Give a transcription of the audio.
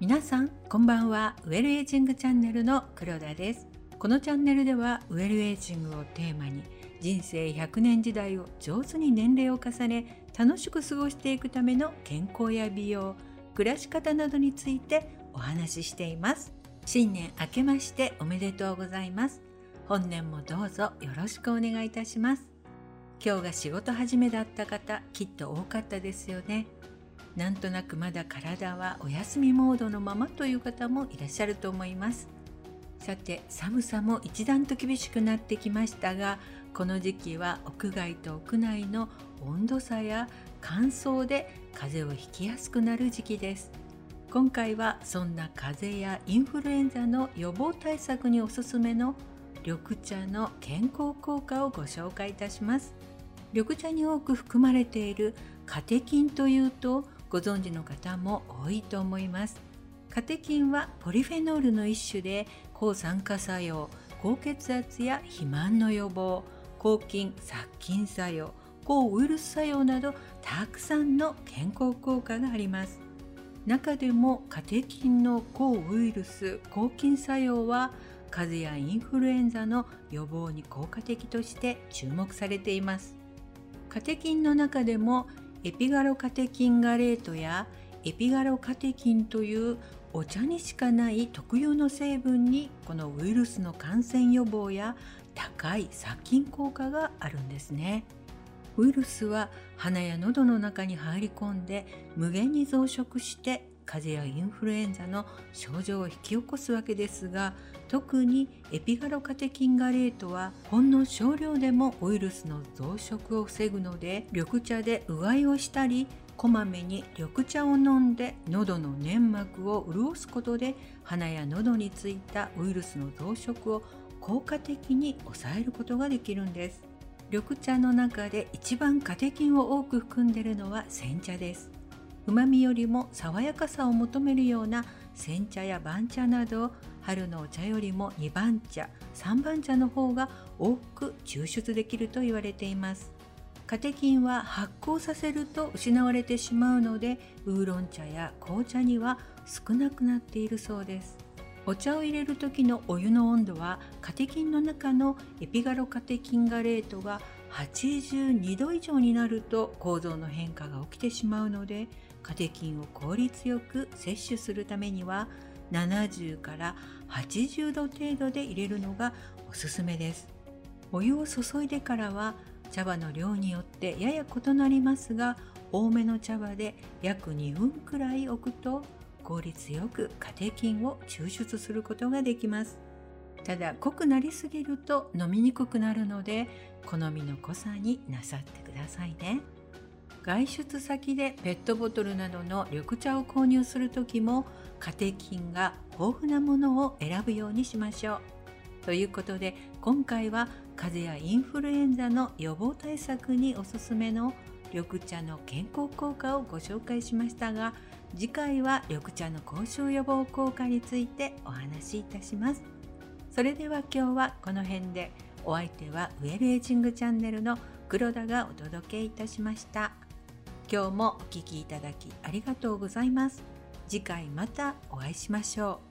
皆さんこんばんは。ウェルエイジングチャンネルの黒田です。このチャンネルではウェルエイジングをテーマに人生100年時代を上手に年齢を重ね楽しく過ごしていくための健康や美容暮らし方などについてお話ししています。新年明けましておめでとうございます。本年もどうぞよろしくお願いいたします。今日が仕事始めだった方きっと多かったですよね。なんとなくまだ体はお休みモードのままという方もいらっしゃると思います。さて寒さも一段と厳しくなってきましたがこの時期は屋外と屋内の温度差や乾燥で風邪をひきやすくなる時期です。今回はそんな風邪やインフルエンザの予防対策におすすめの緑茶の健康効果をご紹介いたします。緑茶に多く含まれているカテキンというとご存知の方も多いと思います。カテキンはポリフェノールの一種で抗酸化作用高血圧や肥満の予防抗菌殺菌作用抗ウイルス作用などたくさんの健康効果があります。中でもカテキンの抗ウイルス抗菌作用は風邪やインフルエンザの予防に効果的として注目されています。カテキンの中でもエピガロカテキンガレートやエピガロカテキンというお茶にしかない特有の成分にこのウイルスの感染予防や高い殺菌効果があるんですね。ウイルスは鼻や喉の中に入り込んで無限に増殖して風邪やインフルエンザの症状を引き起こすわけですが特にエピガロカテキンガレートはほんの少量でもウイルスの増殖を防ぐので緑茶でうがいをしたりこまめに緑茶を飲んで喉の粘膜を潤すことで鼻や喉についたウイルスの増殖を効果的に抑えることができるんです。緑茶の中で一番カテキンを多く含んでいるのは煎茶です。旨味よりも爽やかさを求めるような煎茶や番茶など春のお茶よりも2番茶3番茶の方が多く抽出できると言われています。カテキンは発酵させると失われてしまうのでウーロン茶や紅茶には少なくなっているそうです。お茶を入れる時のお湯の温度はカテキンの中のエピガロカテキンガレートが82度以上になると構造の変化が起きてしまうのでカテキンを効率よく摂取するためには70から80度程度で入れるのがおすすめです。お湯を注いでからは茶葉の量によってやや異なりますが多めの茶葉で約2分くらい置くと効率よくカテキンを抽出することができます。ただ濃くなりすぎると飲みにくくなるので好みの濃さになさってくださいね。外出先でペットボトルなどの緑茶を購入する時もカテキンが豊富なものを選ぶようにしましょう。ということで今回は風邪やインフルエンザの予防対策におすすめの緑茶の健康効果をご紹介しましたが次回は緑茶の口臭予防効果についてお話しいたします。それでは今日はこの辺でお相手はウェルエイジングチャンネルの黒田がお届けいたしました。今日もお聴きいただきありがとうございます。次回またお会いしましょう。